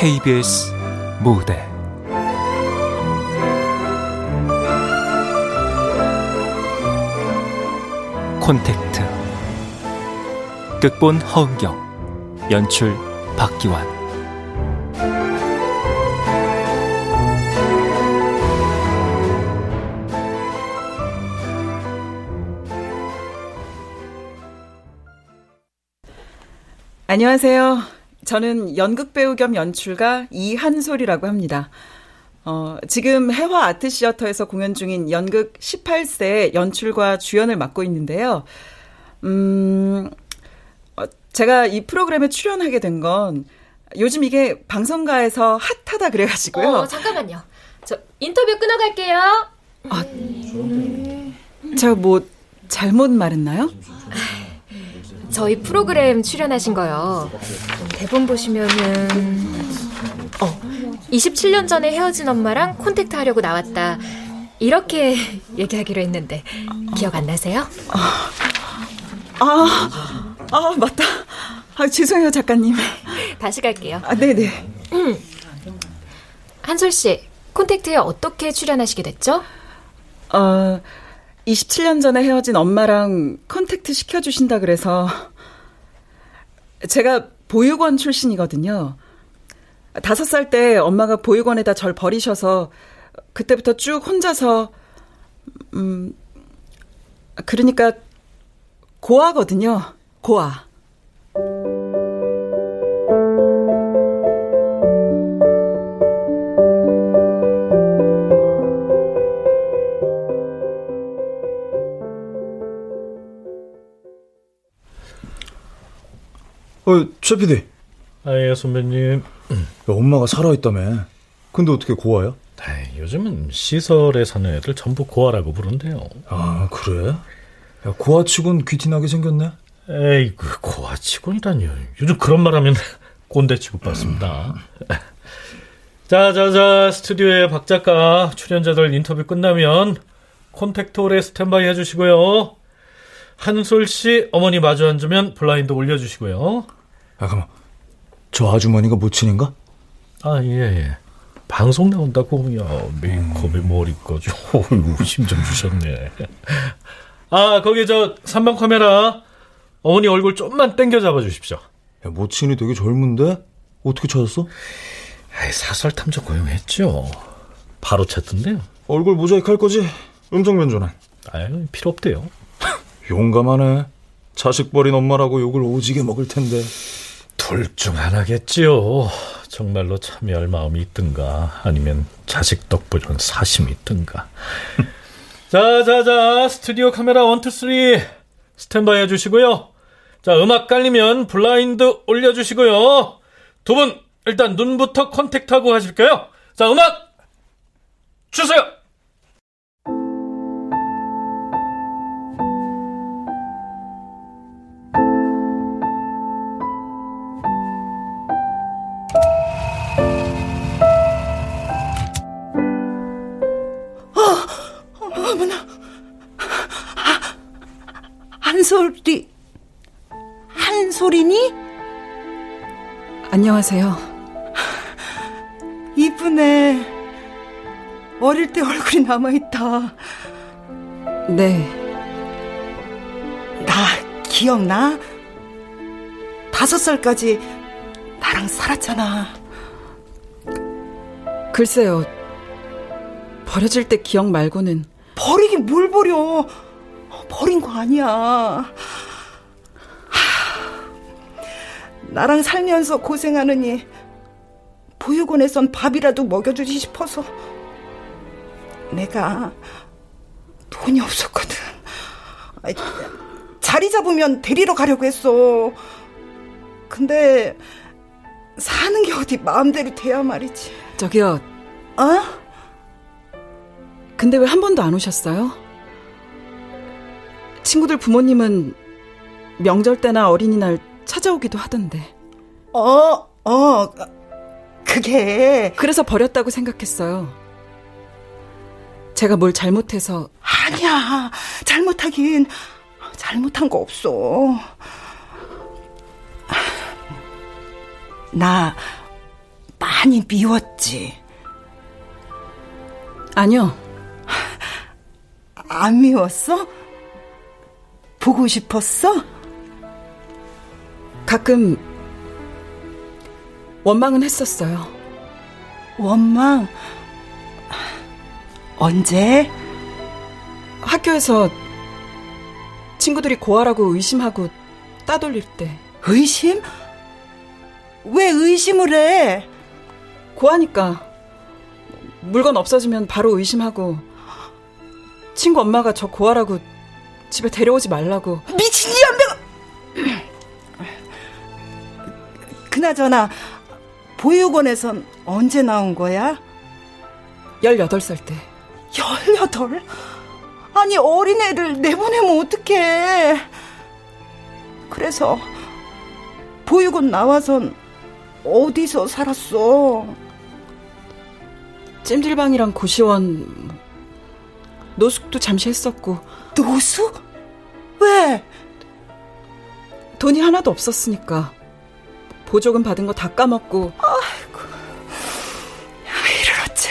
KBS 무대. 콘택트. 극본 허은경. 연출 박기환. 안녕하세요. 저는 연극 배우 겸 연출가 이한솔이라고 합니다. 어, 지금 해화 아트 시어터에서 공연 중인 연극 18세 연출과 주연을 맡고 있는데요. 음, 어, 제가 이 프로그램에 출연하게 된 건 요즘 이게 방송가에서 핫하다 그래가지고요. 어, 잠깐만요. 저 인터뷰 끊어갈게요. 아, 제가 뭐 잘못 말했나요? 저희 프로그램 출연하신 거요. 대본 보시면은 어 27년 전에 헤어진 엄마랑 콘택트 하려고 나왔다. 이렇게 얘기하기로 했는데 기억 안 나세요? 아, 아, 아 맞다. 아, 죄송해요 작가님. 다시 갈게요. 아, 네네. 음. 한솔 씨, 콘택트에 어떻게 출연하시게 됐죠? 어, 27년 전에 헤어진 엄마랑 contact 시켜주신다 그래서 제가 보육원 출신이거든요. 다섯 살 때 엄마가 보육원에다 절 버리셔서 그때부터 쭉 혼자서 음 그러니까 고아거든요. 고아. 어, 최 PD. 아, 예, 선배님. 야, 엄마가 살아있다며. 근데 어떻게 고아야? 에이, 요즘은 시설에 사는 애들 전부 고아라고 부른대요. 아, 그래? 야, 고아치곤 귀티나게 생겼네? 에이, 그 고아치곤이라뇨. 요즘 그런 말 하면 꼰대 취급받습니다. 자, 자, 자, 스튜디오에 박 작가, 출연자들 인터뷰 끝나면 콘택트홀에 스탠바이 해주시고요. 한솔 씨 어머니 마주 앉으면 블라인드 올려주시고요. 아, 그럼 저 아주머니가 모친인가? 아, 예, 예. 방송 나온다고, 야, 메이크업에 머리까지. 어이구, 힘좀 주셨네. 아, 거기 저 3번 카메라. 어머니 얼굴 좀만 땡겨 잡아 주십시오. 야, 모친이 되게 젊은데? 어떻게 찾았어? 아이, 사설 탐정 고용했죠. 바로 찾던데요. 얼굴 모자이크 할 거지? 음성 변조는? 아유, 필요 없대요. 용감하네. 자식 버린 엄마라고 욕을 오지게 먹을 텐데. 둘 중 하나겠지요. 정말로 참여할 마음이 있든가 아니면 자식 덕분에 사심이 있든가. 자, 자, 자, 스튜디오 카메라 1, 2, 3 스탠바이 해주시고요. 자, 음악 깔리면 블라인드 올려주시고요. 두 분 일단 눈부터 컨택트하고 하실까요? 자, 음악 주세요. 한솔이 한솔이니? 안녕하세요. 이쁘네. 어릴 때 얼굴이 남아있다. 네. 나 기억나? 다섯 살까지 나랑 살았잖아. 글쎄요. 버려질 때 기억 말고는. 버리긴 뭘 버려. 버린 거 아니야. 하, 나랑 살면서 고생하느니 보육원에선 밥이라도 먹여주지 싶어서 내가 돈이 없었거든. 자리 잡으면 데리러 가려고 했어. 근데 사는 게 어디 마음대로 돼야 말이지. 저기요. 어? 근데 왜 한 번도 안 오셨어요? 친구들 부모님은 명절 때나 어린이날 찾아오기도 하던데. 어, 어, 그게. 그래서 버렸다고 생각했어요. 제가 뭘 잘못해서. 아니야. 잘못하긴. 잘못한 거 없어. 나 많이 미웠지? 아니요. 안 미웠어? 보고 싶었어? 가끔 원망은 했었어요. 원망? 언제? 학교에서 친구들이 고아라고 의심하고 따돌릴 때. 의심? 왜 의심을 해? 고하니까 물건 없어지면 바로 의심하고 친구 엄마가 저 고아라고 집에 데려오지 말라고 미친 이 연병! 그나저나 보육원에선 언제 나온 거야? 18살 때 18? 아니 어린애를 내보내면 어떡해 그래서 보육원 나와선 어디서 살았어? 찜질방이랑 고시원 노숙도 잠시 했었고 노숙? 왜? 돈이 하나도 없었으니까 보조금 받은 거 다 까먹고 아이고 이를 어째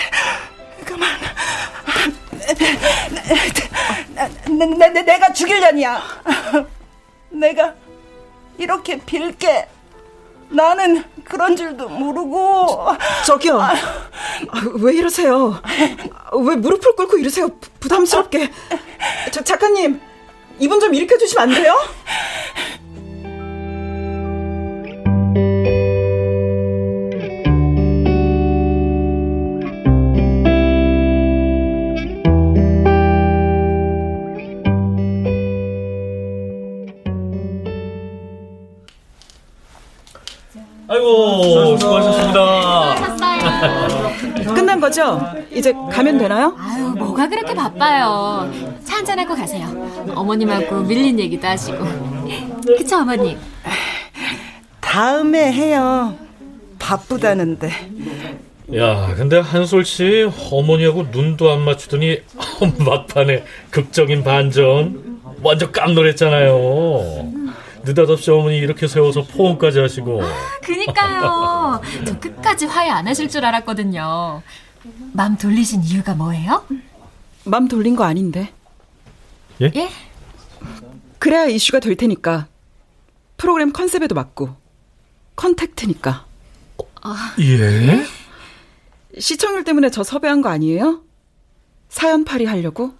그만 내, 내, 내, 내가 죽일려니야 내가 이렇게 빌게 나는 그런 줄도 모르고. 저 기요. 아, 왜 이러세요? 왜 무릎을 꿇고 이러세요? 부, 부담스럽게. 저 작가님 이분 좀 일으켜 주시면 안 돼요? 거죠? 이제 가면 되나요? 아유, 뭐가 그렇게 바빠요. 차 한잔하고 가세요. 어머님하고 밀린 얘기도 하시고. 그쵸, 어머님? 다음에 해요 바쁘다는데 야, 근데 한솔 씨 어머니하고 눈도 안 맞추더니 막판에 극적인 반전 완전 깜놀했잖아요. 느닷없이 어머니 이렇게 세워서 포옹까지 하시고. 그니까요. 저 끝까지 화해 안 하실 줄 알았거든요. 맘 돌리신 이유가 뭐예요? 맘 돌린 거 아닌데 예? 예? 그래야 이슈가 될 테니까 프로그램 컨셉에도 맞고 컨택트니까 예? 시청률 때문에 저 섭외한 거 아니에요? 사연팔이 하려고?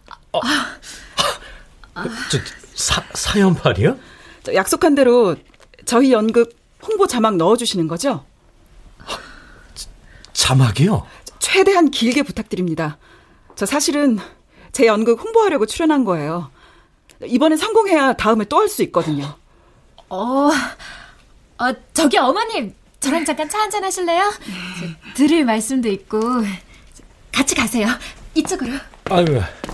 저, 사, 사연팔이요? 저 약속한 대로 저희 연극 홍보 자막 넣어주시는 거죠? 자막이요? 최대한 길게 부탁드립니다. 저 사실은 제 연극 홍보하려고 출연한 거예요. 이번에 성공해야 다음에 또 할 수 있거든요. 어, 어, 저기 어머님, 저랑 잠깐 차 한잔 하실래요? 저, 들을 말씀도 있고. 같이 가세요. 이쪽으로. 아유,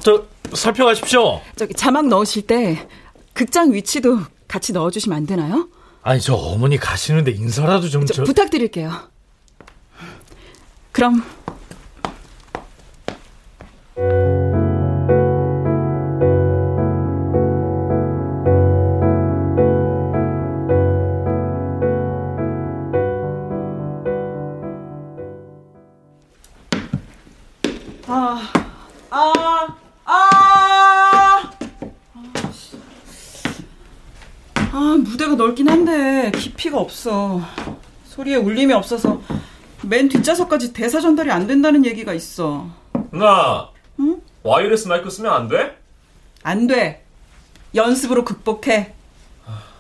저 살펴가십시오. 저기 자막 넣으실 때 극장 위치도 같이 넣어주시면 안 되나요? 아니 저 어머니 가시는데 인사라도 좀 저, 저... 부탁드릴게요. 그럼 아, 아, 아. 아, 무대가 넓긴 한데 깊이가 없어. 소리에 울림이 없어서 맨 뒷좌석까지 대사 전달이 안 된다는 얘기가 있어. 누나, 와이어리스 마이크 쓰면 안 돼? 안 돼. 연습으로 극복해.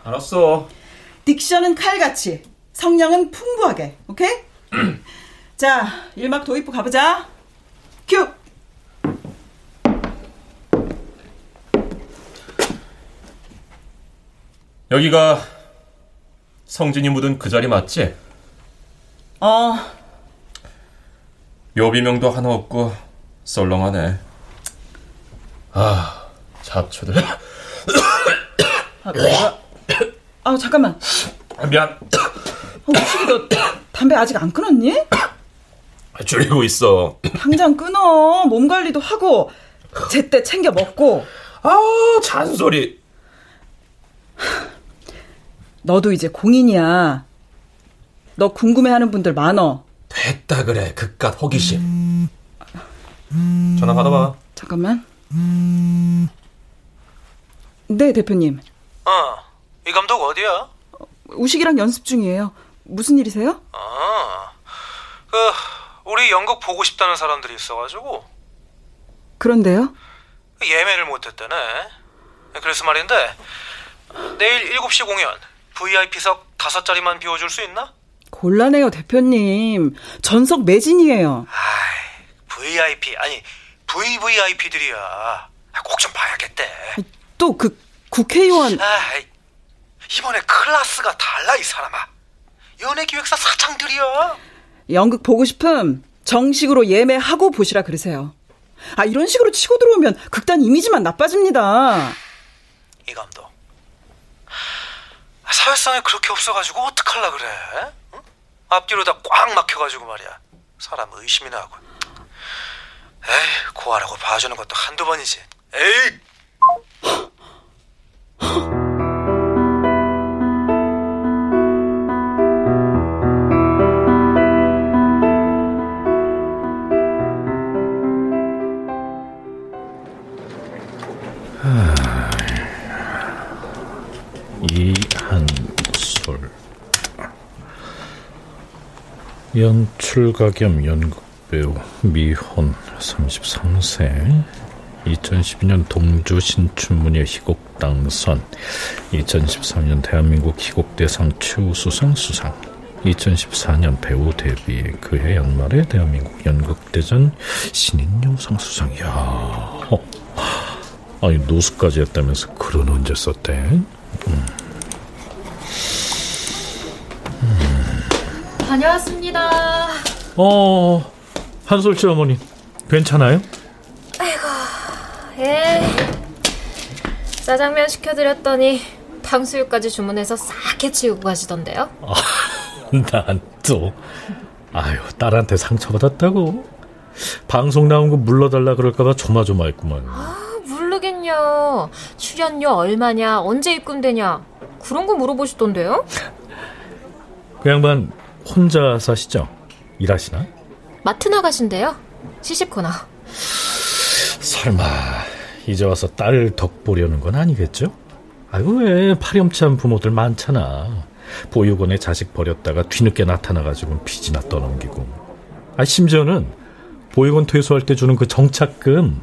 알았어. 딕션은 칼같이, 성량은 풍부하게. 오케이? 자, 일막 도입부 가보자. 큐. 여기가 성진이 묻은 그 자리 맞지? 어, 묘비명도 하나 없고 썰렁하네. 아, 잡초들. 아, 뭐야? 아, 잠깐만. 아, 미안. 어, 혹시 너 담배 아직 안 끊었니? 줄이고 있어. 당장 끊어. 몸 관리도 하고 제때 챙겨 먹고. 아, 잔소리. 너도 이제 공인이야. 너 궁금해하는 분들 많어. 됐다 그래 그깟 호기심. 전화 받아봐. 잠깐만. 네, 대표님. 어, 이 감독 어디야? 우식이랑 연습 중이에요. 무슨 일이세요? 아, 그 우리 연극 보고 싶다는 사람들이 있어가지고 그런데요? 예매를 못했다네. 그래서 말인데 내일 7시 공연 VIP석 다섯 자리만 비워줄 수 있나? 곤란해요, 대표님. 전석 매진이에요. 아이, VIP 아니 VVIP들이야. 꼭 좀 봐야겠대. 또 그 국회의원 아이, 이번에 클래스가 달라 이 사람아. 연예기획사 사장들이야. 연극 보고 싶음 정식으로 예매하고 보시라 그러세요. 아 이런 식으로 치고 들어오면 극단 이미지만 나빠집니다. 이 감독. 사회성이 그렇게 없어가지고 어떡할라 그래? 응? 앞뒤로 다 꽉 막혀가지고 말이야. 사람 의심이나 하고. 에이, 고하라고 봐주는 것도 한두 번이지. 에이! 연출가 겸 연극배우 미혼 33세 2012년 동주 신춘문예 희곡 당선 2013년 대한민국 희곡대상 최우수상 수상 2014년 배우 데뷔 그해 연말에 대한민국 연극대전 신인여상 수상 이야 어. 아니 노수까지 했다면서 글은 언제 썼대? 다녀왔습니다. 어, 한솔씨 어머니, 괜찮아요? 예. 짜장면 시켜드렸더니 탕수육까지 주문해서 싹 해치우고 가시던데요. 난 또, 아유, 딸한테 상처받았다고? 방송 나온 거 물러달라 그럴까봐 조마조마했구만. 아, 모르겠냐. 출연료 얼마냐, 언제 입금되냐. 그런 거 물어보시던데요? 그 양반 혼자 사시죠? 일하시나? 마트 나가신대요. 시식코너. 설마, 이제 와서 딸 덕 보려는 건 아니겠죠? 아이고, 왜 파렴치한 부모들 많잖아. 보육원에 자식 버렸다가 뒤늦게 나타나가지고 빚이나 떠넘기고. 아, 심지어는 보육원 퇴소할 때 주는 그 정착금,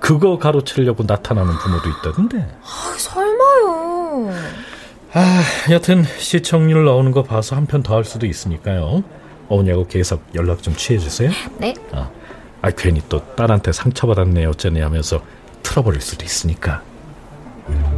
그거 가로채려고 나타나는 부모도 있다던데. 아, 설마요. 아, 여튼 시청률 나오는 거 봐서 한 편 더 할 수도 있으니까요. 어머니하고 계속 연락 좀 취해주세요. 네. 아, 아 괜히 또 딸한테 상처받았네 어쩌네 하면서 틀어버릴 수도 있으니까. 하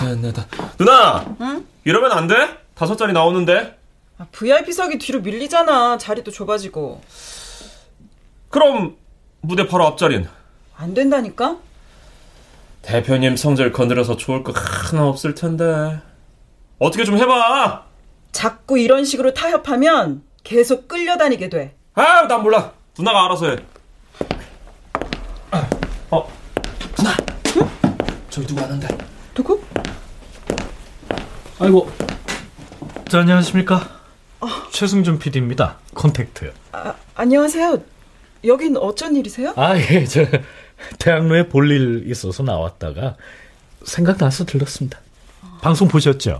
나, 둘, 셋, 넷, 다. 누나! 응? 이러면 안 돼? 다섯 자리 나오는데? 아, VIP석이 뒤로 밀리잖아. 자리도 좁아지고. 그럼 무대 바로 앞자리는? 안 된다니까? 대표님 성질 건드려서 좋을 거 하나 없을 텐데. 어떻게 좀 해봐! 자꾸 이런 식으로 타협하면 계속 끌려다니게 돼. 아, 난 몰라. 누나가 알아서 해. 어, 누나. 저기 누구 왔는데? 누구? 아이고, 자, 안녕하십니까? 최승준 PD입니다. 콘택트. 아, 안녕하세요. 여긴 어쩐 일이세요? 아, 예, 저 대학로에 볼 일 있어서 나왔다가 생각나서 들렀습니다. 방송 보셨죠?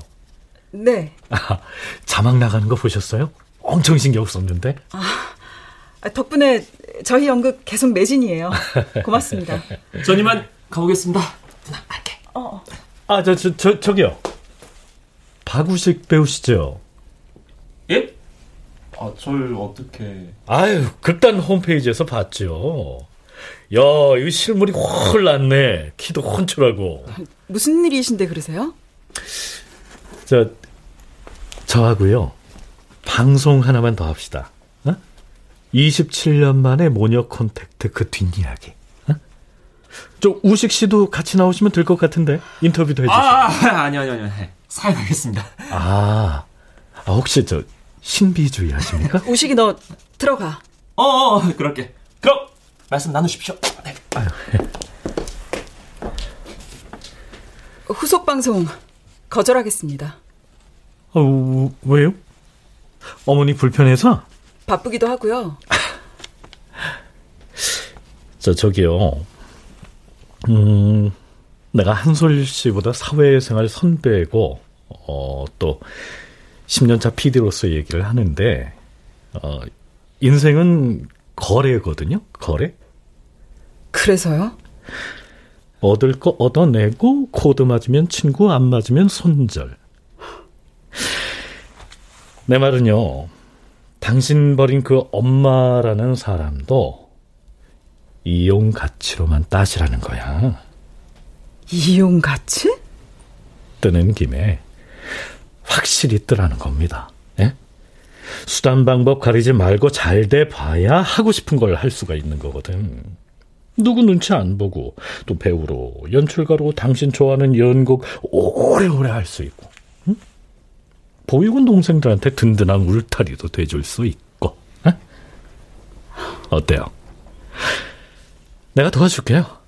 네. 아, 자막 나가는 거 보셨어요? 엄청 신경 썼는데. 아, 덕분에 저희 연극 계속 매진이에요. 고맙습니다. 전 이만 가보겠습니다. 누나, 갈게. 어, 아, 저, 저, 저, 저기요. 박우식 배우시죠? 예? 아, 절 어떻게... 아유, 극단 홈페이지에서 봤죠. 야, 이거 실물이 훨 낫네. 키도 훤칠하고. 무슨 일이신데 그러세요? 저, 저하고요. 방송 하나만 더 합시다. 어? 27년 만에 모녀 콘택트 그 뒷이야기. 어? 저 우식 씨도 같이 나오시면 될 것 같은데 인터뷰도 해주시고. 아, 아니, 아니, 아니. 사양하겠습니다. 아, 아 혹시 저 신비주의 하십니까? 우식이 너 들어가. 어, 어, 그럴게. 그럼 말씀 나누십시오. 네. 아유, 후속 방송 거절하겠습니다. 어, 왜요? 어머니 불편해서? 바쁘기도 하고요. 저 저기요. 음, 내가 한솔 씨보다 사회생활 선배고 어, 또 10년차 PD로서 얘기를 하는데 어, 인생은 거래거든요. 거래. 그래서요? 얻을 거 얻어내고 코드 맞으면 친구 안 맞으면 손절. 내 말은요. 당신 버린 그 엄마라는 사람도 이용 가치로만 따지라는 거야. 이용 가치? 뜨는 김에 확실히 뜨라는 겁니다. 예? 수단 방법 가리지 말고 잘 돼 봐야 하고 싶은 걸 할 수가 있는 거거든. 누구 눈치 안 보고 또 배우로 연출가로 당신 좋아하는 연극 오래오래 할 수 있고 응? 보육원 동생들한테 든든한 울타리도 돼줄 수 있고 에? 어때요? 내가 도와줄게요.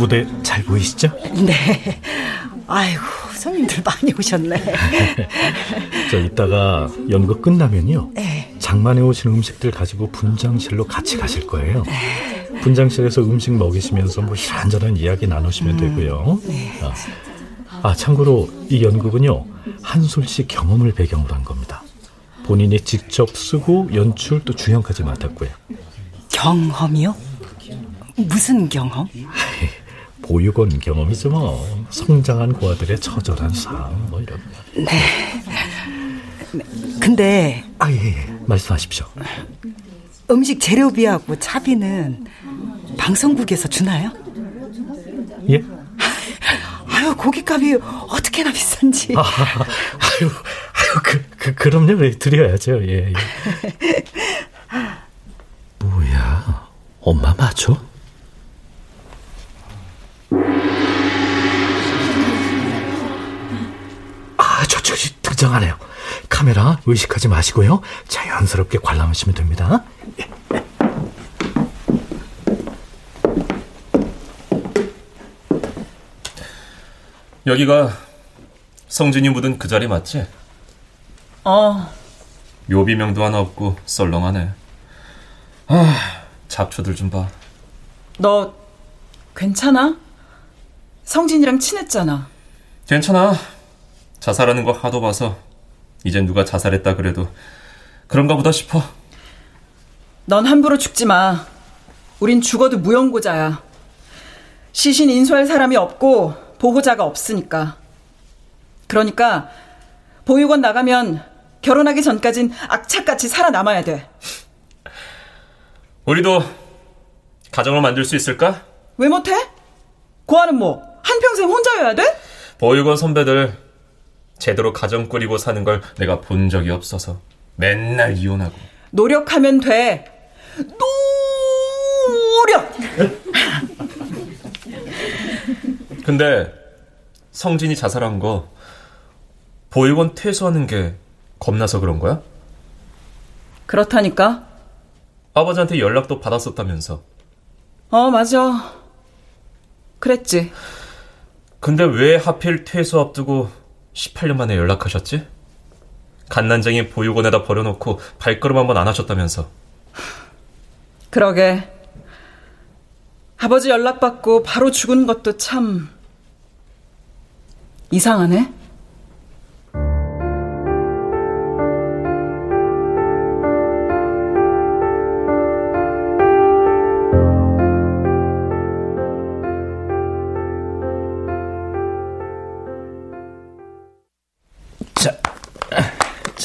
무대 잘 보이시죠? 네. 아이고, 손님들 많이 오셨네. 저 이따가 연극 끝나면요. 네. 장만해 오신 음식들 가지고 분장실로 같이 가실 거예요. 분장실에서 음식 먹이시면서 뭐 이런저런 이야기 나누시면 되고요. 아, 아, 참고로 이 연극은요. 한솔 씨 경험을 배경으로 한 겁니다. 본인이 직접 쓰고 연출 또 주연까지 맡았고요. 경험이요? 무슨 경험? 보육원 경험이죠 뭐. 성장한 고아들의 처절한 삶 뭐 이런. 근데 아, 예, 예. 말씀하십시오. 음식 재료비하고 차비는 방송국에서 주나요? 예? 아유, 고깃값이 어떻게나 비싼지. 아, 아유, 아유, 그, 그, 그럼요. 예, 드려야죠. 예, 예. 뭐야, 엄마 맞죠? 저쪽이 등장하네요. 카메라 의식하지 마시고요. 자연스럽게 관람하시면 됩니다. 예. 여기가 성진이 묻은 그 자리 맞지? 어, 묘비명도 하나 없고 썰렁하네. 아, 잡초들 좀 봐. 너 괜찮아? 성진이랑 친했잖아. 괜찮아. 자살하는 거 하도 봐서 이젠 누가 자살했다 그래도 그런가 보다 싶어. 넌 함부로 죽지 마. 우린 죽어도 무용고자야. 시신 인수할 사람이 없고 보호자가 없으니까. 그러니까 보육원 나가면 결혼하기 전까진 악착같이 살아남아야 돼. 우리도 가정을 만들 수 있을까? 왜 못해? 고아는 뭐 한평생 혼자여야 돼? 보육원 선배들 제대로 가정 꾸리고 사는 걸 내가 본 적이 없어서 맨날 이혼하고 노력하면 돼. 노력! 근데 성진이 자살한 거 보육원 퇴소하는 게 겁나서 그런 거야? 그렇다니까. 아버지한테 연락도 받았었다면서 어, 맞아. 그랬지. 근데 왜 하필 퇴소 앞두고 18년 만에 연락하셨지? 갓난쟁이 보육원에다 버려놓고 발걸음 한번 안 하셨다면서 그러게. 아버지 연락받고 바로 죽은 것도 참 이상하네.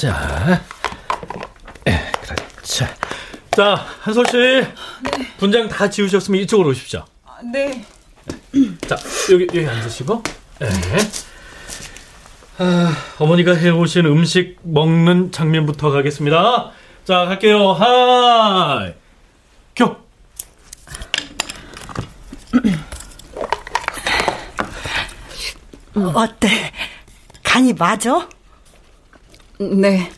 자, 에, 그렇죠. 자, 한솔 씨, 분장 다 지우셨으면 이쪽으로 오십시오. 네. 자, 여기 여기 앉으시고, 예. 어머니가 해오신 음식 먹는 장면부터 가겠습니다. 자, 갈게요. 하이. 큐. 어때? 간이 맞아? 네.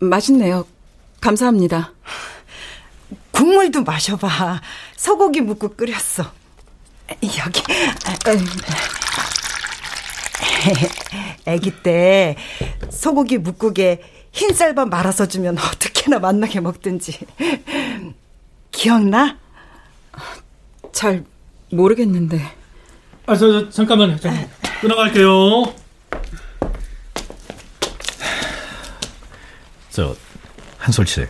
맛있네요. 감사합니다. 국물도 마셔봐. 소고기 묵국 끓였어. 여기. 아기 때 소고기 묵국에 흰쌀밥 말아서 주면 어떻게나 맛나게 먹든지. 기억나? 잘 모르겠는데. 아, 저, 저 잠깐만요. 잠깐. 끊어갈게요. 저 한솔 씨.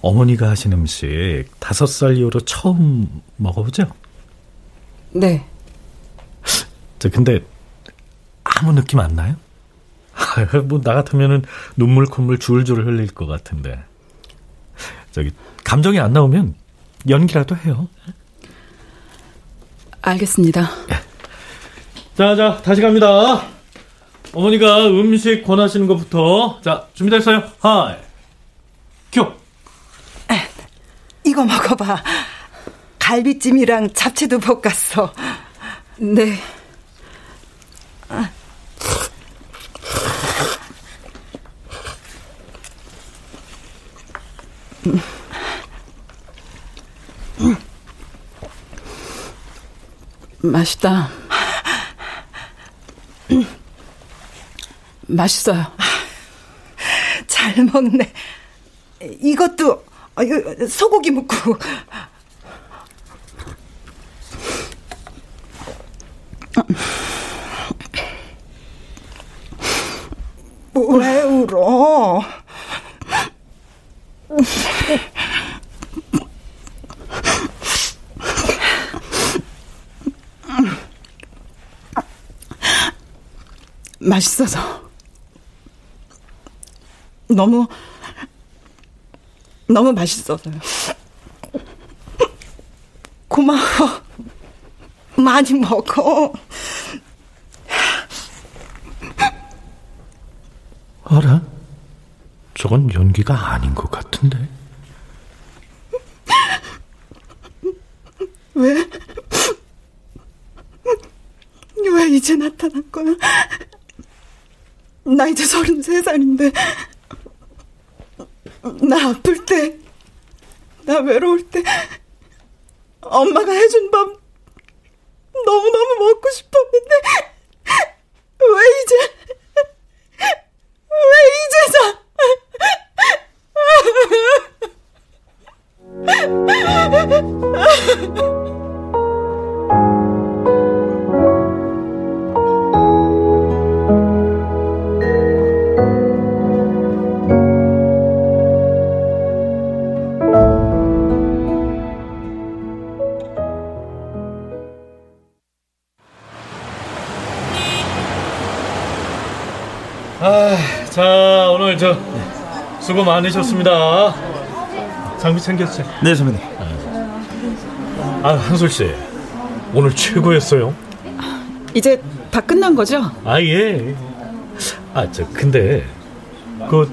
어머니가 하신 음식 다섯 살 이후로 처음 먹어보죠? 네. 저 근데 아무 느낌 안 나요? 뭐 나 같으면은 눈물 콧물 줄줄 흘릴 것 같은데 저기 감정이 안 나오면 연기라도 해요. 알겠습니다. 자, 자, 다시 갑니다. 어머니가 음식 권하시는 것부터 자 준비됐어요? 하이 큐. 이거 먹어봐. 갈비찜이랑 잡채도 볶았어. 네. 맛있다. 맛있어요. 잘 먹네. 이것도 어, 소고기 묵국. 왜 울어? 맛있어서. 너무, 너무 맛있어서요. 고마워. 많이 먹어. 알아? 저건 연기가 아닌 것 같은데. 왜? 왜 이제 나타난 거야? 나 이제 서른 세 살인데. 나 아플 때, 나 외로울 때, 엄마가 해준 밥 너무너무 먹고 싶었는데, 왜 이제, 왜 이제서. 수고 많으셨습니다. 장비 챙겼어요. 네, 선배님. 아 한솔 씨 오늘 최고였어요. 이제 다 끝난 거죠? 아 예. 아 저 근데 그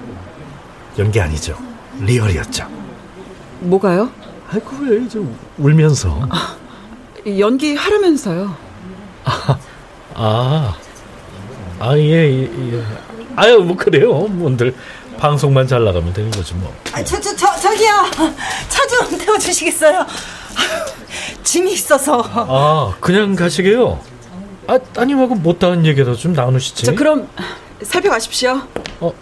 연기 아니죠? 리얼이었죠. 뭐가요? 아이고 왜저 울면서. 연기 하려면서요. 아, 아, 예, 예, 예. 아유, 뭐, 그래요. 뭔들, 방송만 잘 나가면 되는 거지, 뭐. 아, 저, 저, 저, 저기요. 차 좀 태워주시겠어요? 아유, 짐이 있어서. 아, 그냥 가시게요? 아, 따님하고 못다한 얘기라도 좀 나누시지. 저 그럼 살펴가십시오. 어,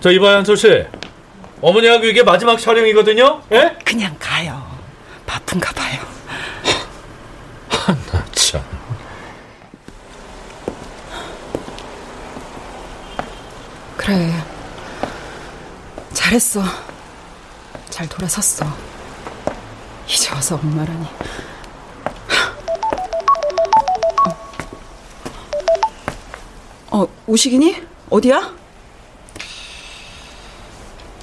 저 이봐요, 한솔 씨. 어머니하고 이게 마지막 촬영이거든요? 예? 그냥 가요. 바쁜가 봐요. 나 참. 그래. 잘했어. 잘 돌아섰어. 이제 와서 엄마라니. 어, 어, 우식이니? 어디야?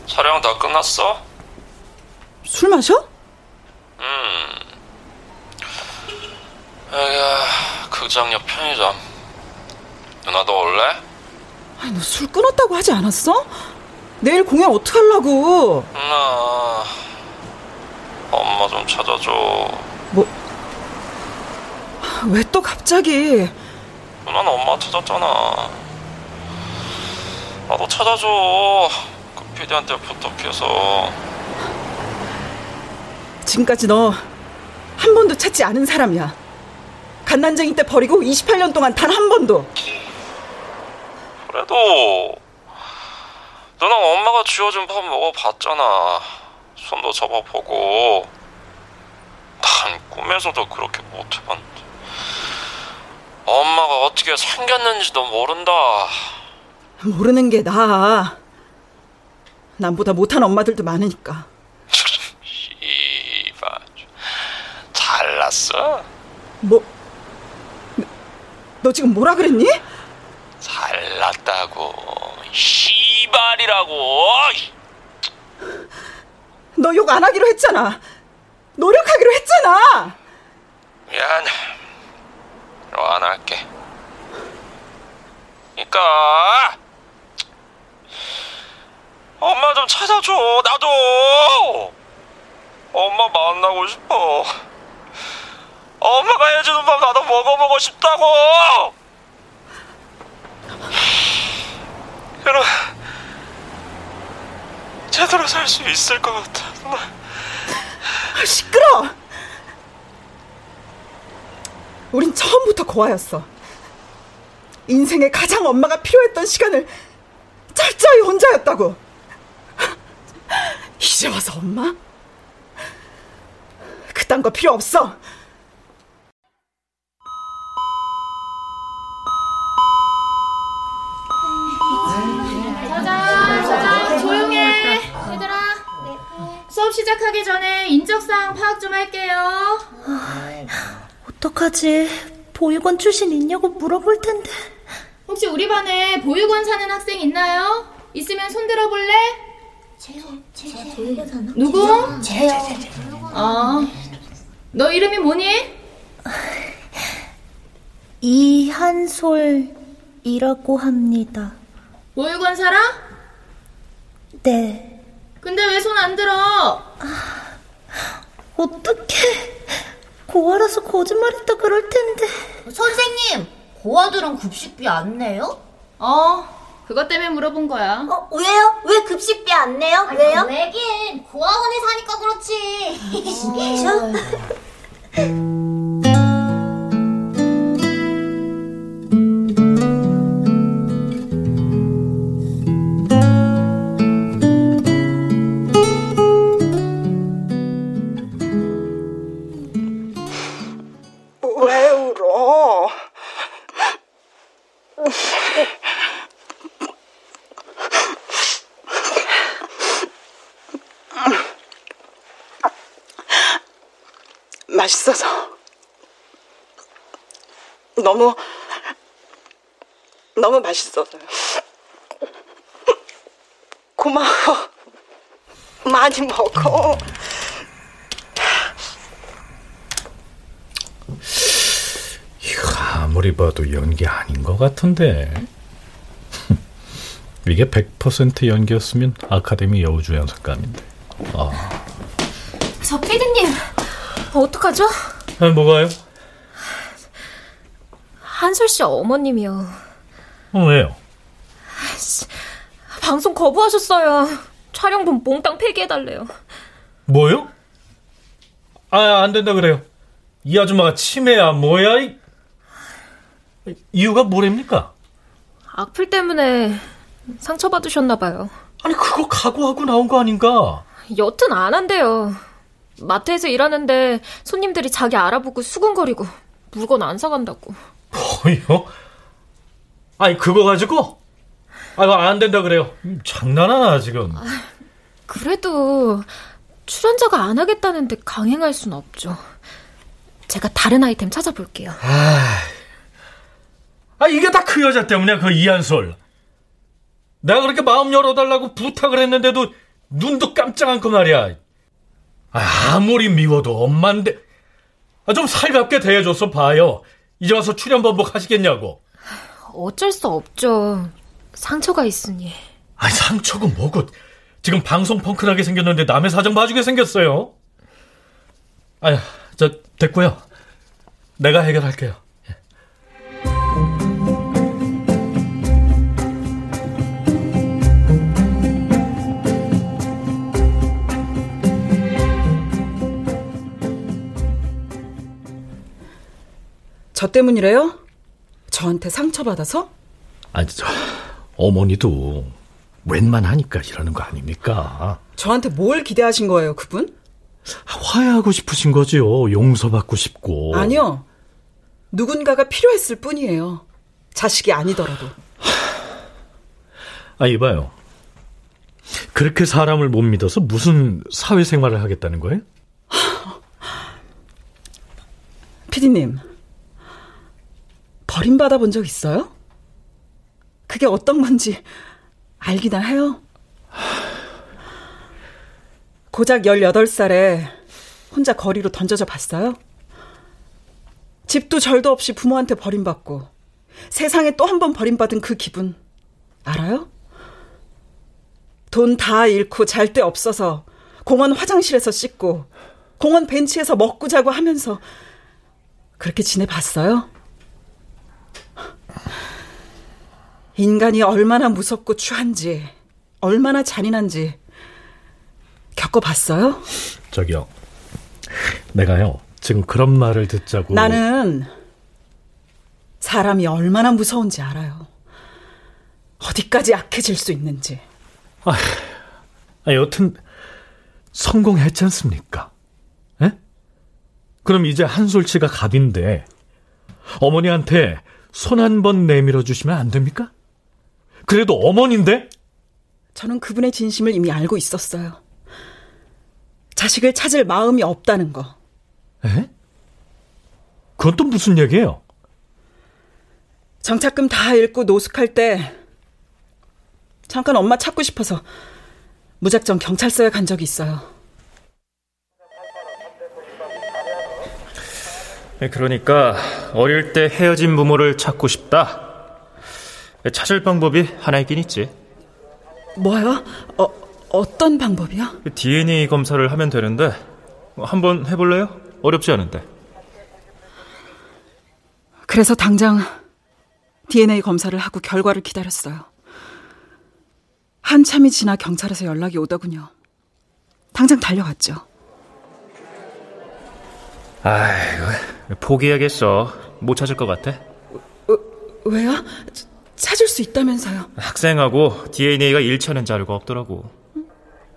촬영 다 끝났어? 술 마셔? 여기가 극장 옆 편의점. 누나 도 올래? 아니, 너 술 끊었다고 하지 않았어? 내일 공연 어떡하려고? 누나 엄마 좀 찾아줘 뭐, 왜 또 갑자기? 누나는 엄마 찾았잖아 나도 찾아줘 그 PD한테 부탁해서 지금까지 너 한 번도 찾지 않은 사람이야. 갓난쟁이 때 버리고 28년 동안 단 한 번도. 그래도 누나 엄마가 쥐어준 밥 먹어봤잖아 손도 잡아보고 난 꿈에서도 그렇게 못해봤는데 엄마가 어떻게 생겼는지도 모른다 모르는 게 나아. 남보다 못한 엄마들도 많으니까. 잘났어? 뭐, 너, 너 지금 뭐라 그랬니? 잘났다고 씨 발이라고. 너 욕 안 하기로 했잖아. 노력하기로 했잖아. 미안. 너안 할게. 그니까. 엄마 좀 찾아줘 나도. 엄마 만나고 싶어. 엄마가 해주는 밥 나도 먹어보고 싶다고. 그럼 제대로 살 수 있을 것 같아 아, 시끄러. 우린 처음부터 고아였어. 인생에 가장 엄마가 필요했던 시간을 철저히 혼자였다고. 이제 와서 엄마? 그딴 거 필요 없어. 어떡하지? 보육원 출신 있냐고 물어볼 텐데. 혹시 우리 반에 보육원 사는 학생 있나요? 있으면 손 들어볼래? 누구? 제요. 어. 너 이름이 뭐니? 이한솔이라고 합니다. 보육원 살아? 네. 근데 왜 손 안 들어? 어떡해. 고아라서 거짓말했다 그럴 텐데. 선생님, 고아들은 급식비 안 내요? 어, 그것 때문에 물어본 거야. 어, 왜요? 왜 급식비 안 내요? 왜요? 왜긴 고아원에 사니까 그렇지. 왜 너무 맛있어서요. 고마워. 많이 먹어. 이거 아무리 봐도 연기 아닌 것 같은데. 이게 100% 연기였으면 아카데미 여우주연상감인데. 아, 저 피디님, 어떡하죠? 아, 뭐가요? 한솔 씨 어머님이요. 어, 왜요? 방송 거부하셨어요. 촬영본 몽땅 폐기해달래요. 뭐요? 아, 안 된다 그래요. 이 아줌마가 치매야 뭐야? 이... 이유가 뭐랍니까? 악플 때문에 상처받으셨나봐요. 아니 그거 각오하고 나온 거 아닌가? 여튼 안 한대요. 마트에서 일하는데 손님들이 자기 알아보고 수근거리고 물건 안 사간다고. 뭐요? 아니 그거 가지고? 아이고 안 된다 그래요. 음, 장난하나 지금? 그래도 출연자가 안 하겠다는데 강행할 순 없죠. 제가 다른 아이템 찾아볼게요. 아 이게 다 그 여자 때문이야 그 이한솔. 내가 그렇게 마음 열어달라고 부탁을 했는데도 눈도 깜짝 않고 말이야. 아, 아무리 미워도 엄마인데 아, 좀 살갑게 대해줘서 봐요. 이제 와서 출연 번복 하시겠냐고. 어쩔 수 없죠. 상처가 있으니. 아니 상처가 뭐고 지금 방송 펑크나게 생겼는데 남의 사정 봐주게 생겼어요. 아휴 저 됐고요. 내가 해결할게요. 저 때문이래요? 저한테 상처받아서? 아니 저 어머니도 웬만하니까 이러는 거 아닙니까? 저한테 뭘 기대하신 거예요, 그분? 화해하고 싶으신 거지요. 용서받고 싶고. 아니요. 누군가가 필요했을 뿐이에요. 자식이 아니더라도. 아, 이봐요. 그렇게 사람을 못 믿어서 무슨 사회생활을 하겠다는 거예요? 피디님, 버림받아 본 적 있어요? 그게 어떤 건지 알기나 해요? 고작 18살에 혼자 거리로 던져져 봤어요? 집도 절도 없이 부모한테 버림받고 세상에 또 한 번 버림받은 그 기분 알아요? 돈 다 잃고 잘 데 없어서 공원 화장실에서 씻고 공원 벤치에서 먹고 자고 하면서 그렇게 지내봤어요? 인간이 얼마나 무섭고 추한지, 얼마나 잔인한지 겪어봤어요? 저기요. 내가요, 지금 그런 말을 듣자고. 나는 사람이 얼마나 무서운지 알아요. 어디까지 악해질 수 있는지. 아, 아 여튼, 성공했지 않습니까? 에? 그럼 이제 한솔치가 갑인데, 어머니한테 손 한 번 내밀어 주시면 안 됩니까? 그래도 어머니인데? 저는 그분의 진심을 이미 알고 있었어요. 자식을 찾을 마음이 없다는 거. 에? 그건 또 무슨 얘기예요? 정착금 다 잃고 노숙할 때 잠깐 엄마 찾고 싶어서 무작정 경찰서에 간 적이 있어요. 그러니까 어릴 때 헤어진 부모를 찾고 싶다. 찾을 방법이 하나 있긴 있지. 뭐요? 어, 어떤 방법이요? DNA 검사를 하면 되는데 한번 해볼래요? 어렵지 않은데. 그래서 당장 DNA 검사를 하고 결과를 기다렸어요. 한참이 지나 경찰에서 연락이 오더군요. 당장 달려갔죠. 아이고, 포기해야겠어. 못 찾을 것 같아. 어, 왜요? 찾을 수 있다면서요. 학생하고 DNA가 일치하는 자료가 없더라고.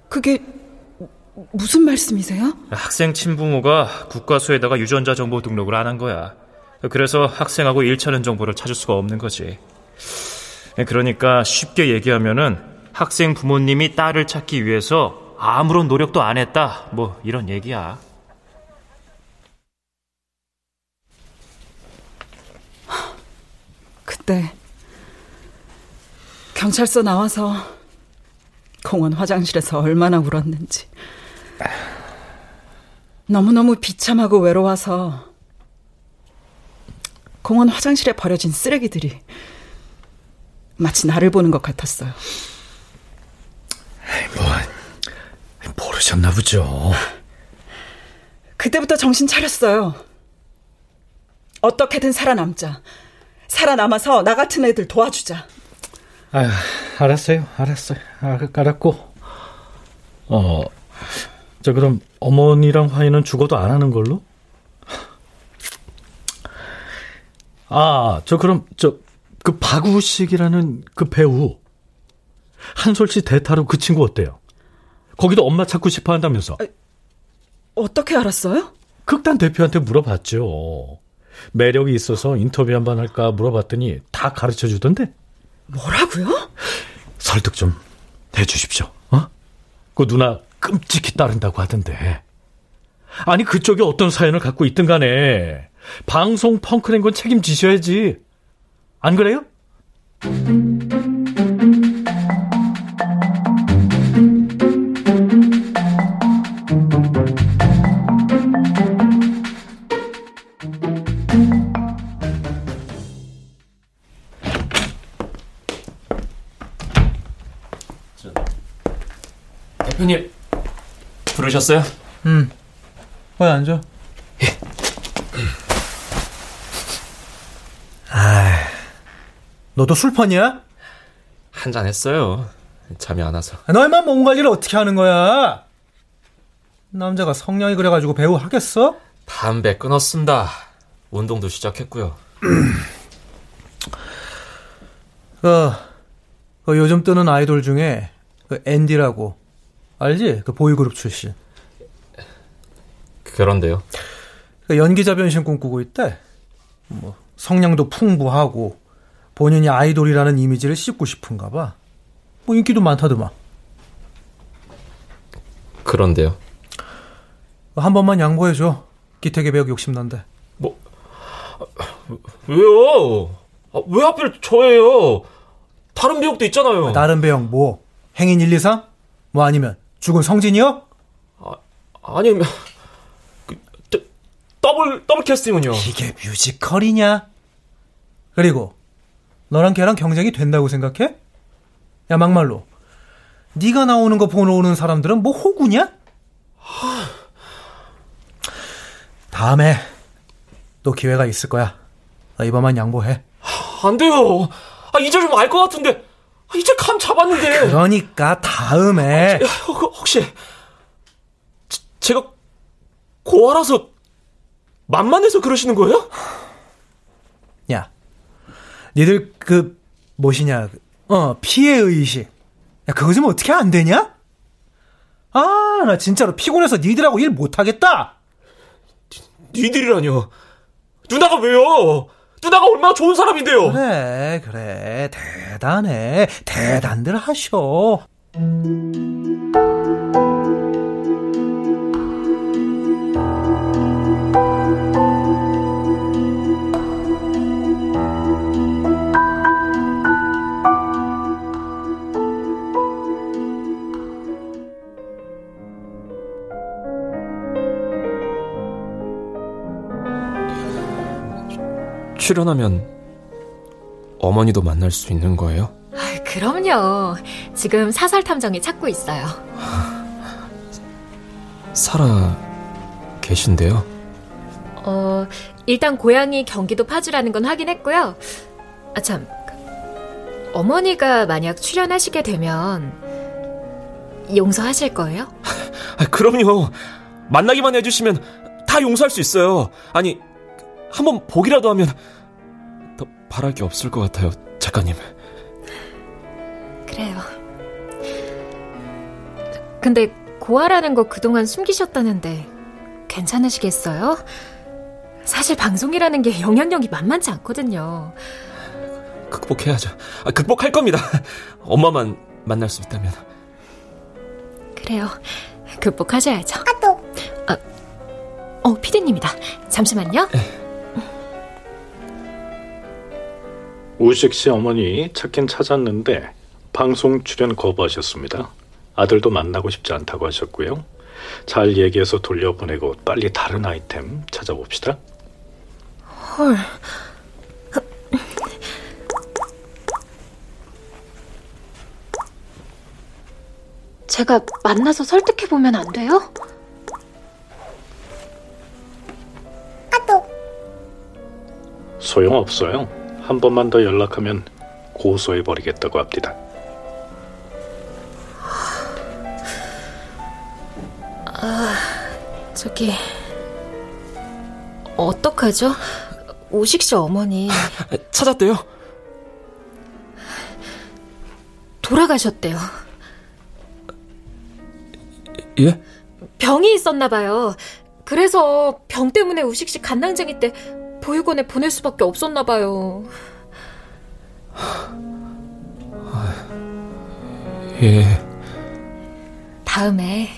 그게 무슨 말씀이세요? 학생 친부모가 국가수에다가 유전자 정보 등록을 안 한 거야. 그래서 학생하고 일치하는 정보를 찾을 수가 없는 거지. 그러니까 쉽게 얘기하면은 학생 부모님이 딸을 찾기 위해서 아무런 노력도 안 했다. 뭐 이런 얘기야. 그때 경찰서 나와서 공원 화장실에서 얼마나 울었는지. 너무너무 비참하고 외로워서 공원 화장실에 버려진 쓰레기들이 마치 나를 보는 것 같았어요. 뭐, 모르셨나 보죠. 그때부터 정신 차렸어요. 어떻게든 살아남자. 살아남아서 나 같은 애들 도와주자. 아, 알았어요. 알았어요. 아, 알았고. 어, 저 그럼 어머니랑 화해는 죽어도 안 하는 걸로? 아, 저 그럼 저 그 박우식이라는 그 배우 한솔 씨 대타로 그 친구 어때요? 거기도 엄마 찾고 싶어 한다면서. 아, 어떻게 알았어요? 극단 대표한테 물어봤죠. 매력이 있어서 인터뷰 한 번 할까 물어봤더니 다 가르쳐 주던데. 뭐라고요? 설득 좀 해주십시오. 어? 그 누나 끔찍히 따른다고 하던데. 아니 그쪽이 어떤 사연을 갖고 있든 간에 방송 펑크낸 건 책임지셔야지. 안 그래요? 대표님 부르셨어요? 응. 거기 앉아. 아, 너도 술판이야? 한 잔 했어요. 잠이 안 와서. 너희만 몸 관리를 어떻게 하는 거야? 남자가 성량이 그래가지고 배우 하겠어? 담배 끊었습니다. 운동도 시작했고요. 그, 그 요즘 뜨는 아이돌 중에 그 앤디라고 알지? 그 보이그룹 출신. 그런데요. 그 연기자 변신 꿈꾸고 있대. 뭐 성량도 풍부하고 본인이 아이돌이라는 이미지를 씹고 싶은가 봐. 뭐 인기도 많다더만. 그런데요. 한 번만 양보해줘. 기태기 배역 욕심난데. 뭐 왜요? 아, 왜 하필 저예요? 다른 배역도 있잖아요. 다른 배역 뭐? 행인 1, 2, 3? 뭐 아니면 죽은 성진이요? 아니면 그, 더, 더블 더블 캐스팅은요? 이게 뮤지컬이냐? 그리고 너랑 걔랑 경쟁이 된다고 생각해? 야 막말로 네가 나오는 거 보러 오는 사람들은 뭐 호구냐? 다음에 또 기회가 있을 거야. 나 이번만 양보해. 안 돼요. 아, 이제 좀 알 것 같은데. 아, 이제 감 잡았는데. 그러니까 다음에 야, 혹시 제, 제가 고아라서 만만해서 그러시는 거예요? 야, 니들 그 무엇이냐? 어 피해 의식. 야 그거 좀 어떻게 안 되냐? 아, 나 진짜로 피곤해서 니들하고 일 못하겠다. 니들이라뇨. 누나가 왜요? 누나가 얼마나 좋은 사람인데요. 그래, 그래. 대단해. 대단들 하셔. 출연하면 어머니도 만날 수 있는 거예요? 아, 그럼요. 지금 사설 탐정이 찾고 있어요. 살아 계신데요? 어, 일단 고향이 경기도 파주라는 건 확인했고요. 아, 참. 어머니가 만약 출연하시게 되면 용서하실 거예요? 아, 그럼요. 만나기만 해주시면 다 용서할 수 있어요. 아니, 한번 보기라도 하면 더 바랄 게 없을 것 같아요, 작가님. 그래요. 근데 고아라는 거 그동안 숨기셨다는데 괜찮으시겠어요? 사실 방송이라는 게 영향력이 만만치 않거든요. 극복해야죠. 아, 극복할 겁니다. 엄마만 만날 수 있다면. 그래요. 극복하셔야죠. 아, 어, 피디님이다. 잠시만요. 우식 씨 어머니 찾긴 찾았는데 방송 출연 거부하셨습니다. 아들도 만나고 싶지 않다고 하셨고요. 잘 얘기해서 돌려보내고 빨리 다른 아이템 찾아봅시다. 헐. 제가 만나서 설득해 보면 안 돼요? 소용없어요. 한 번만 더 연락하면 고소해버리겠다고 합니다. 아, 저기 어떡하죠? 우식 씨 어머니 찾았대요? 돌아가셨대요. 예? 병이 있었나 봐요. 그래서 병 때문에 우식 씨 간낭쟁이 때 보육원에 보낼 수밖에 없었나 봐요. 예. 다음에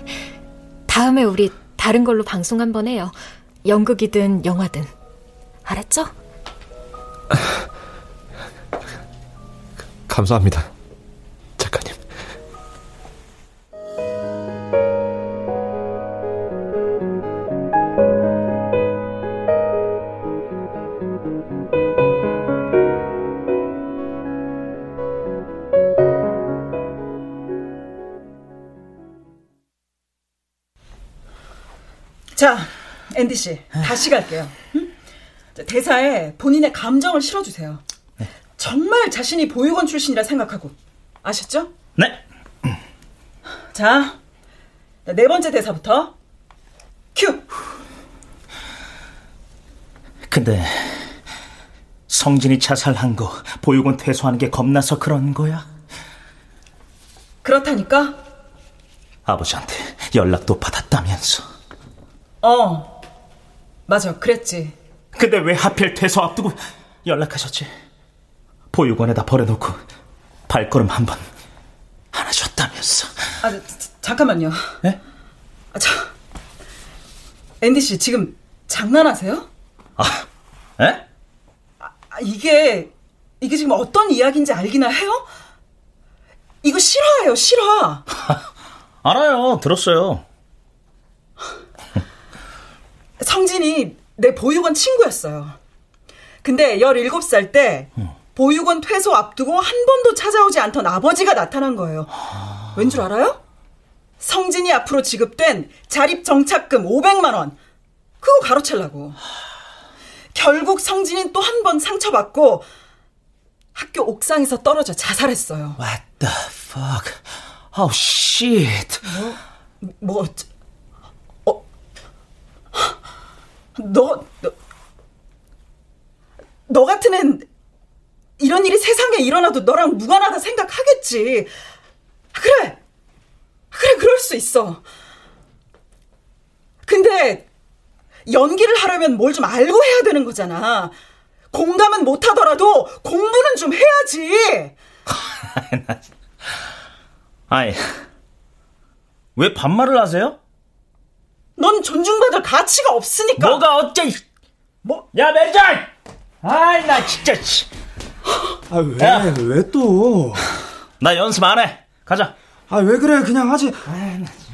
다음에 우리 다른 걸로 방송 한번 해요. 연극이든 영화든. 알았죠? 감사합니다. 앤디 씨, 다시 갈게요. 응? 자, 대사에 본인의 감정을 실어주세요. 정말 자신이 보육원 출신이라 생각하고 아셨죠? 네. 자, 네 번째 대사부터 큐. 근데 성진이 자살한 거 보육원 퇴소하는 게 겁나서 그런 거야? 그렇다니까? 아버지한테 연락도 받았다면서. 어, 맞아, 그랬지. 근데 왜 하필 퇴소 앞두고 연락하셨지? 보육원에다 버려놓고 발걸음 한 번 안 하셨다면서. 아, 자, 잠깐만요. 네? 아, 자, 앤디 씨 지금 장난하세요? 아, 에? 아, 이게 이게 지금 어떤 이야기인지 알기나 해요? 이거 실화예요, 실화. 알아요, 들었어요. 성진이 내 보육원 친구였어요. 근데 17살 때 보육원 퇴소 앞두고 한 번도 찾아오지 않던 아버지가 나타난 거예요. 왠줄 알아요? 성진이 앞으로 지급된 자립 정착금 500만 원. 그거 가로채려고. 결국 성진이 또 한 번 상처받고 학교 옥상에서 떨어져 자살했어요. What the fuck? Oh shit. 뭐, 뭐, 어, 너, 너, 너 같은 앤 이런 일이 세상에 일어나도 너랑 무관하다 생각하겠지. 그래, 그래, 그럴 수 있어. 근데 연기를 하려면 뭘 좀 알고 해야 되는 거잖아. 공감은 못 하더라도 공부는 좀 해야지. 아이, 왜 반말을 하세요? 넌 존중받을 가치가 없으니까. 뭐가 어째? 뭐? 야 매장! 아이 나 진짜. 씨. 아, 왜, 야. 왜 또? 나 연습 안 해. 가자. 아, 왜 그래, 그냥 하지.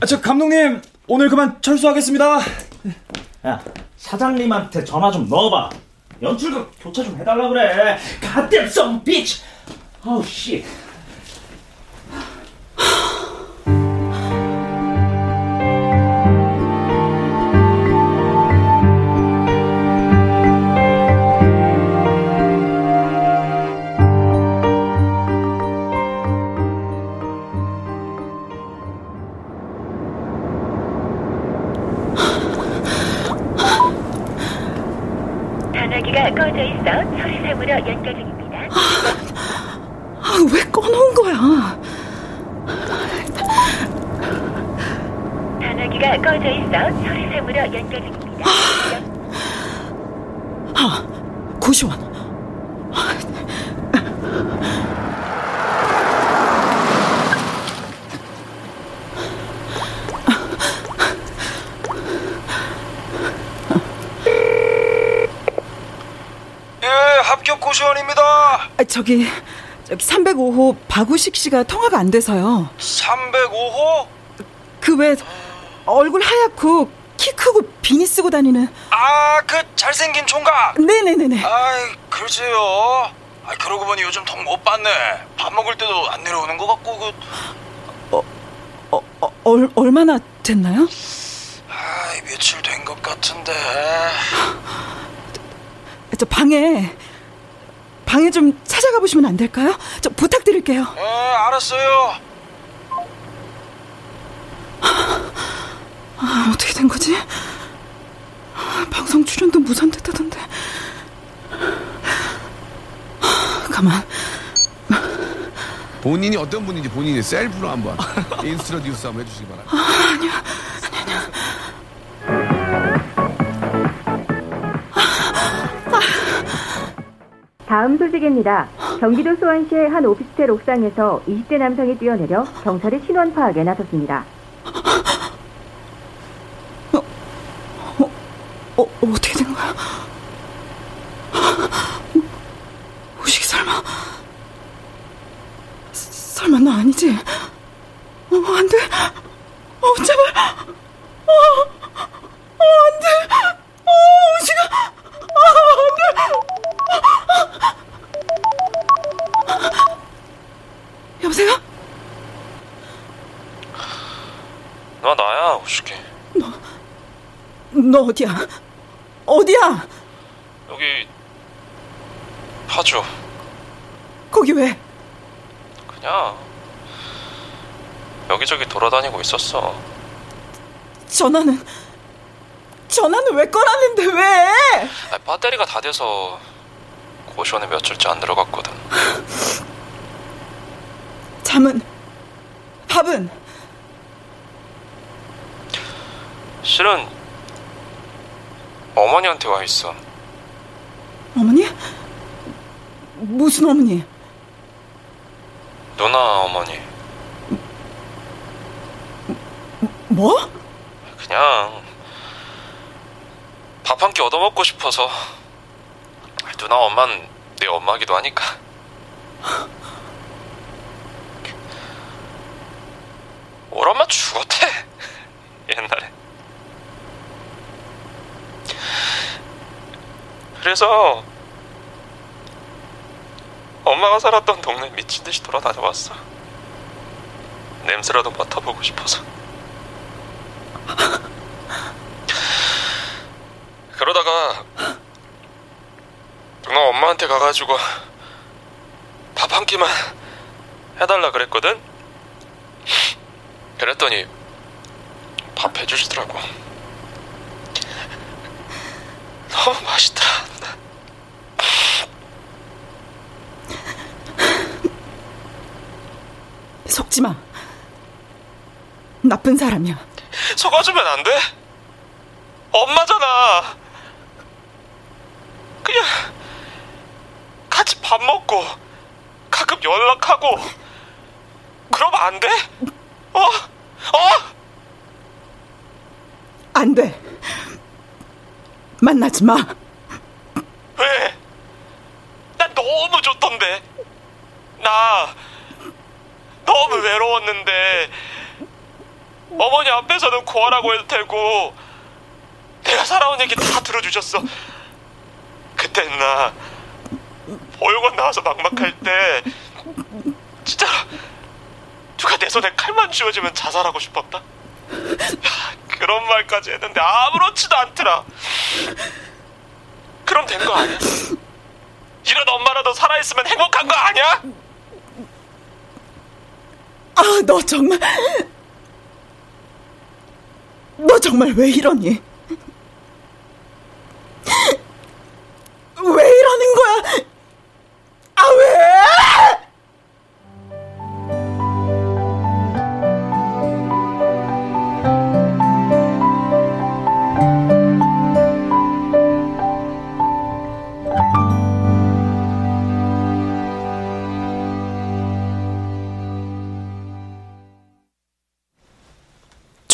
아, 저, 감독님, 오늘 그만 철수하겠습니다. 야 사장님한테 전화 좀 넣어봐. 연출극 교차 좀 해달라 그래. Some bitch. Oh shit. 전화기 저기, 저기 305호 박우식 씨가 통화가 안 돼서요. 305호? 그왜 얼굴 하얗고 키 크고 비니 쓰고 다니는 아, 그 잘생긴 총각. 네네네네. 아이, 글쎄요. 아, 그러고 보니 요즘 통못 받네. 밥 먹을 때도 안 내려오는 것 같고 그. 어, 어, 얼, 얼마나 됐나요? 아, 며칠 된 것 같은데. 저 방에 방에 좀 찾아가 보시면 안 될까요? 저 부탁드릴게요. 예, 알았어요. 아, 어떻게 된 거지? 방송 출연도 무산됐다던데. 가만. 본인이 어떤 분인지 본인이 셀프로 한번 인스트로듀스 한번 해주시기 바랍니다. 아, 아니야. 다음 소식입니다. 경기도 수원시의 한 오피스텔 옥상에서 20대 남성이 뛰어내려 경찰의 신원 파악에 나섰습니다. 어, 어떻게 된 거야? 우식이 설마. 스- 설마 너 아니지? 어, 안 돼. 어, 제발. 어, 어, 너 어디야? 어디야? 여기 파주. 거기 왜? 그냥 여기저기 돌아다니고 있었어. 전화는 전화는 왜 꺼놨는데 왜? 아, 배터리가 다 돼서 고시원에 며칠째 안 들어갔거든. 잠은 밥은 실은 어머니한테 와 있어. 어머니? 무슨 어머니? 누나 어머니. 뭐? 그냥 밥 한 끼 얻어먹고 싶어서 누나 엄마는 내 엄마기도 하니까 엄마 죽었대 옛날에 그래서 엄마가 살았던 동네 미친 듯이 돌아다녀봤어. 냄새라도 맡아보고 싶어서. 그러다가 누나 엄마한테 가가지고 밥 한 끼만 해달라 그랬거든? 그랬더니 밥 해주시더라고. 너무 맛있더라 속지 마. 나쁜 사람이야. 속아주면 안 돼? 엄마잖아 그냥 같이 밥 먹고 가끔 연락하고 그러면 안 돼? 어? 어? 안 돼. 만나지 마. 왜? 난 너무 좋던데. 나 너무 외로웠는데 어머니 앞에서는 고아라고 해도 되고 내가 살아온 얘기 다 들어주셨어. 그땐 나 보육원 나와서 막막할 때 진짜 누가 내 손에 칼만 쥐어주면 자살하고 싶었다. 그런 말까지 했는데 아무렇지도 않더라. 그럼 된 거 아니야? 이런 엄마라도 살아있으면 행복한 거 아니야? 아, 너 정말. 너 정말 왜 이러니?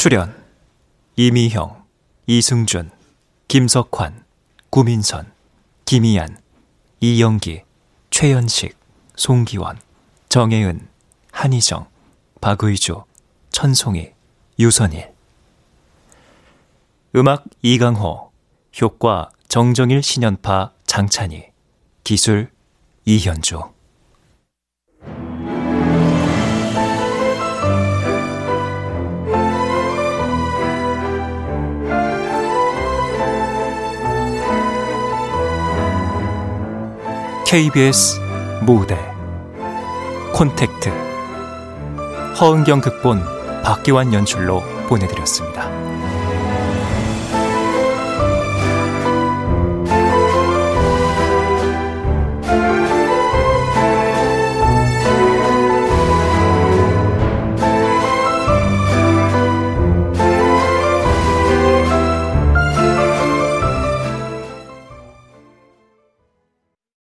출연 이미형, 이승준, 김석환, 구민선, 김희안, 이영기, 최연식, 송기원, 정혜은, 한희정, 박의주, 천송이, 유선일. 음악 이강호, 효과 정정일 신연파 장찬희, 기술 이현주 KBS 무대 콘택트 허은경 극본 박기환 연출로 보내드렸습니다.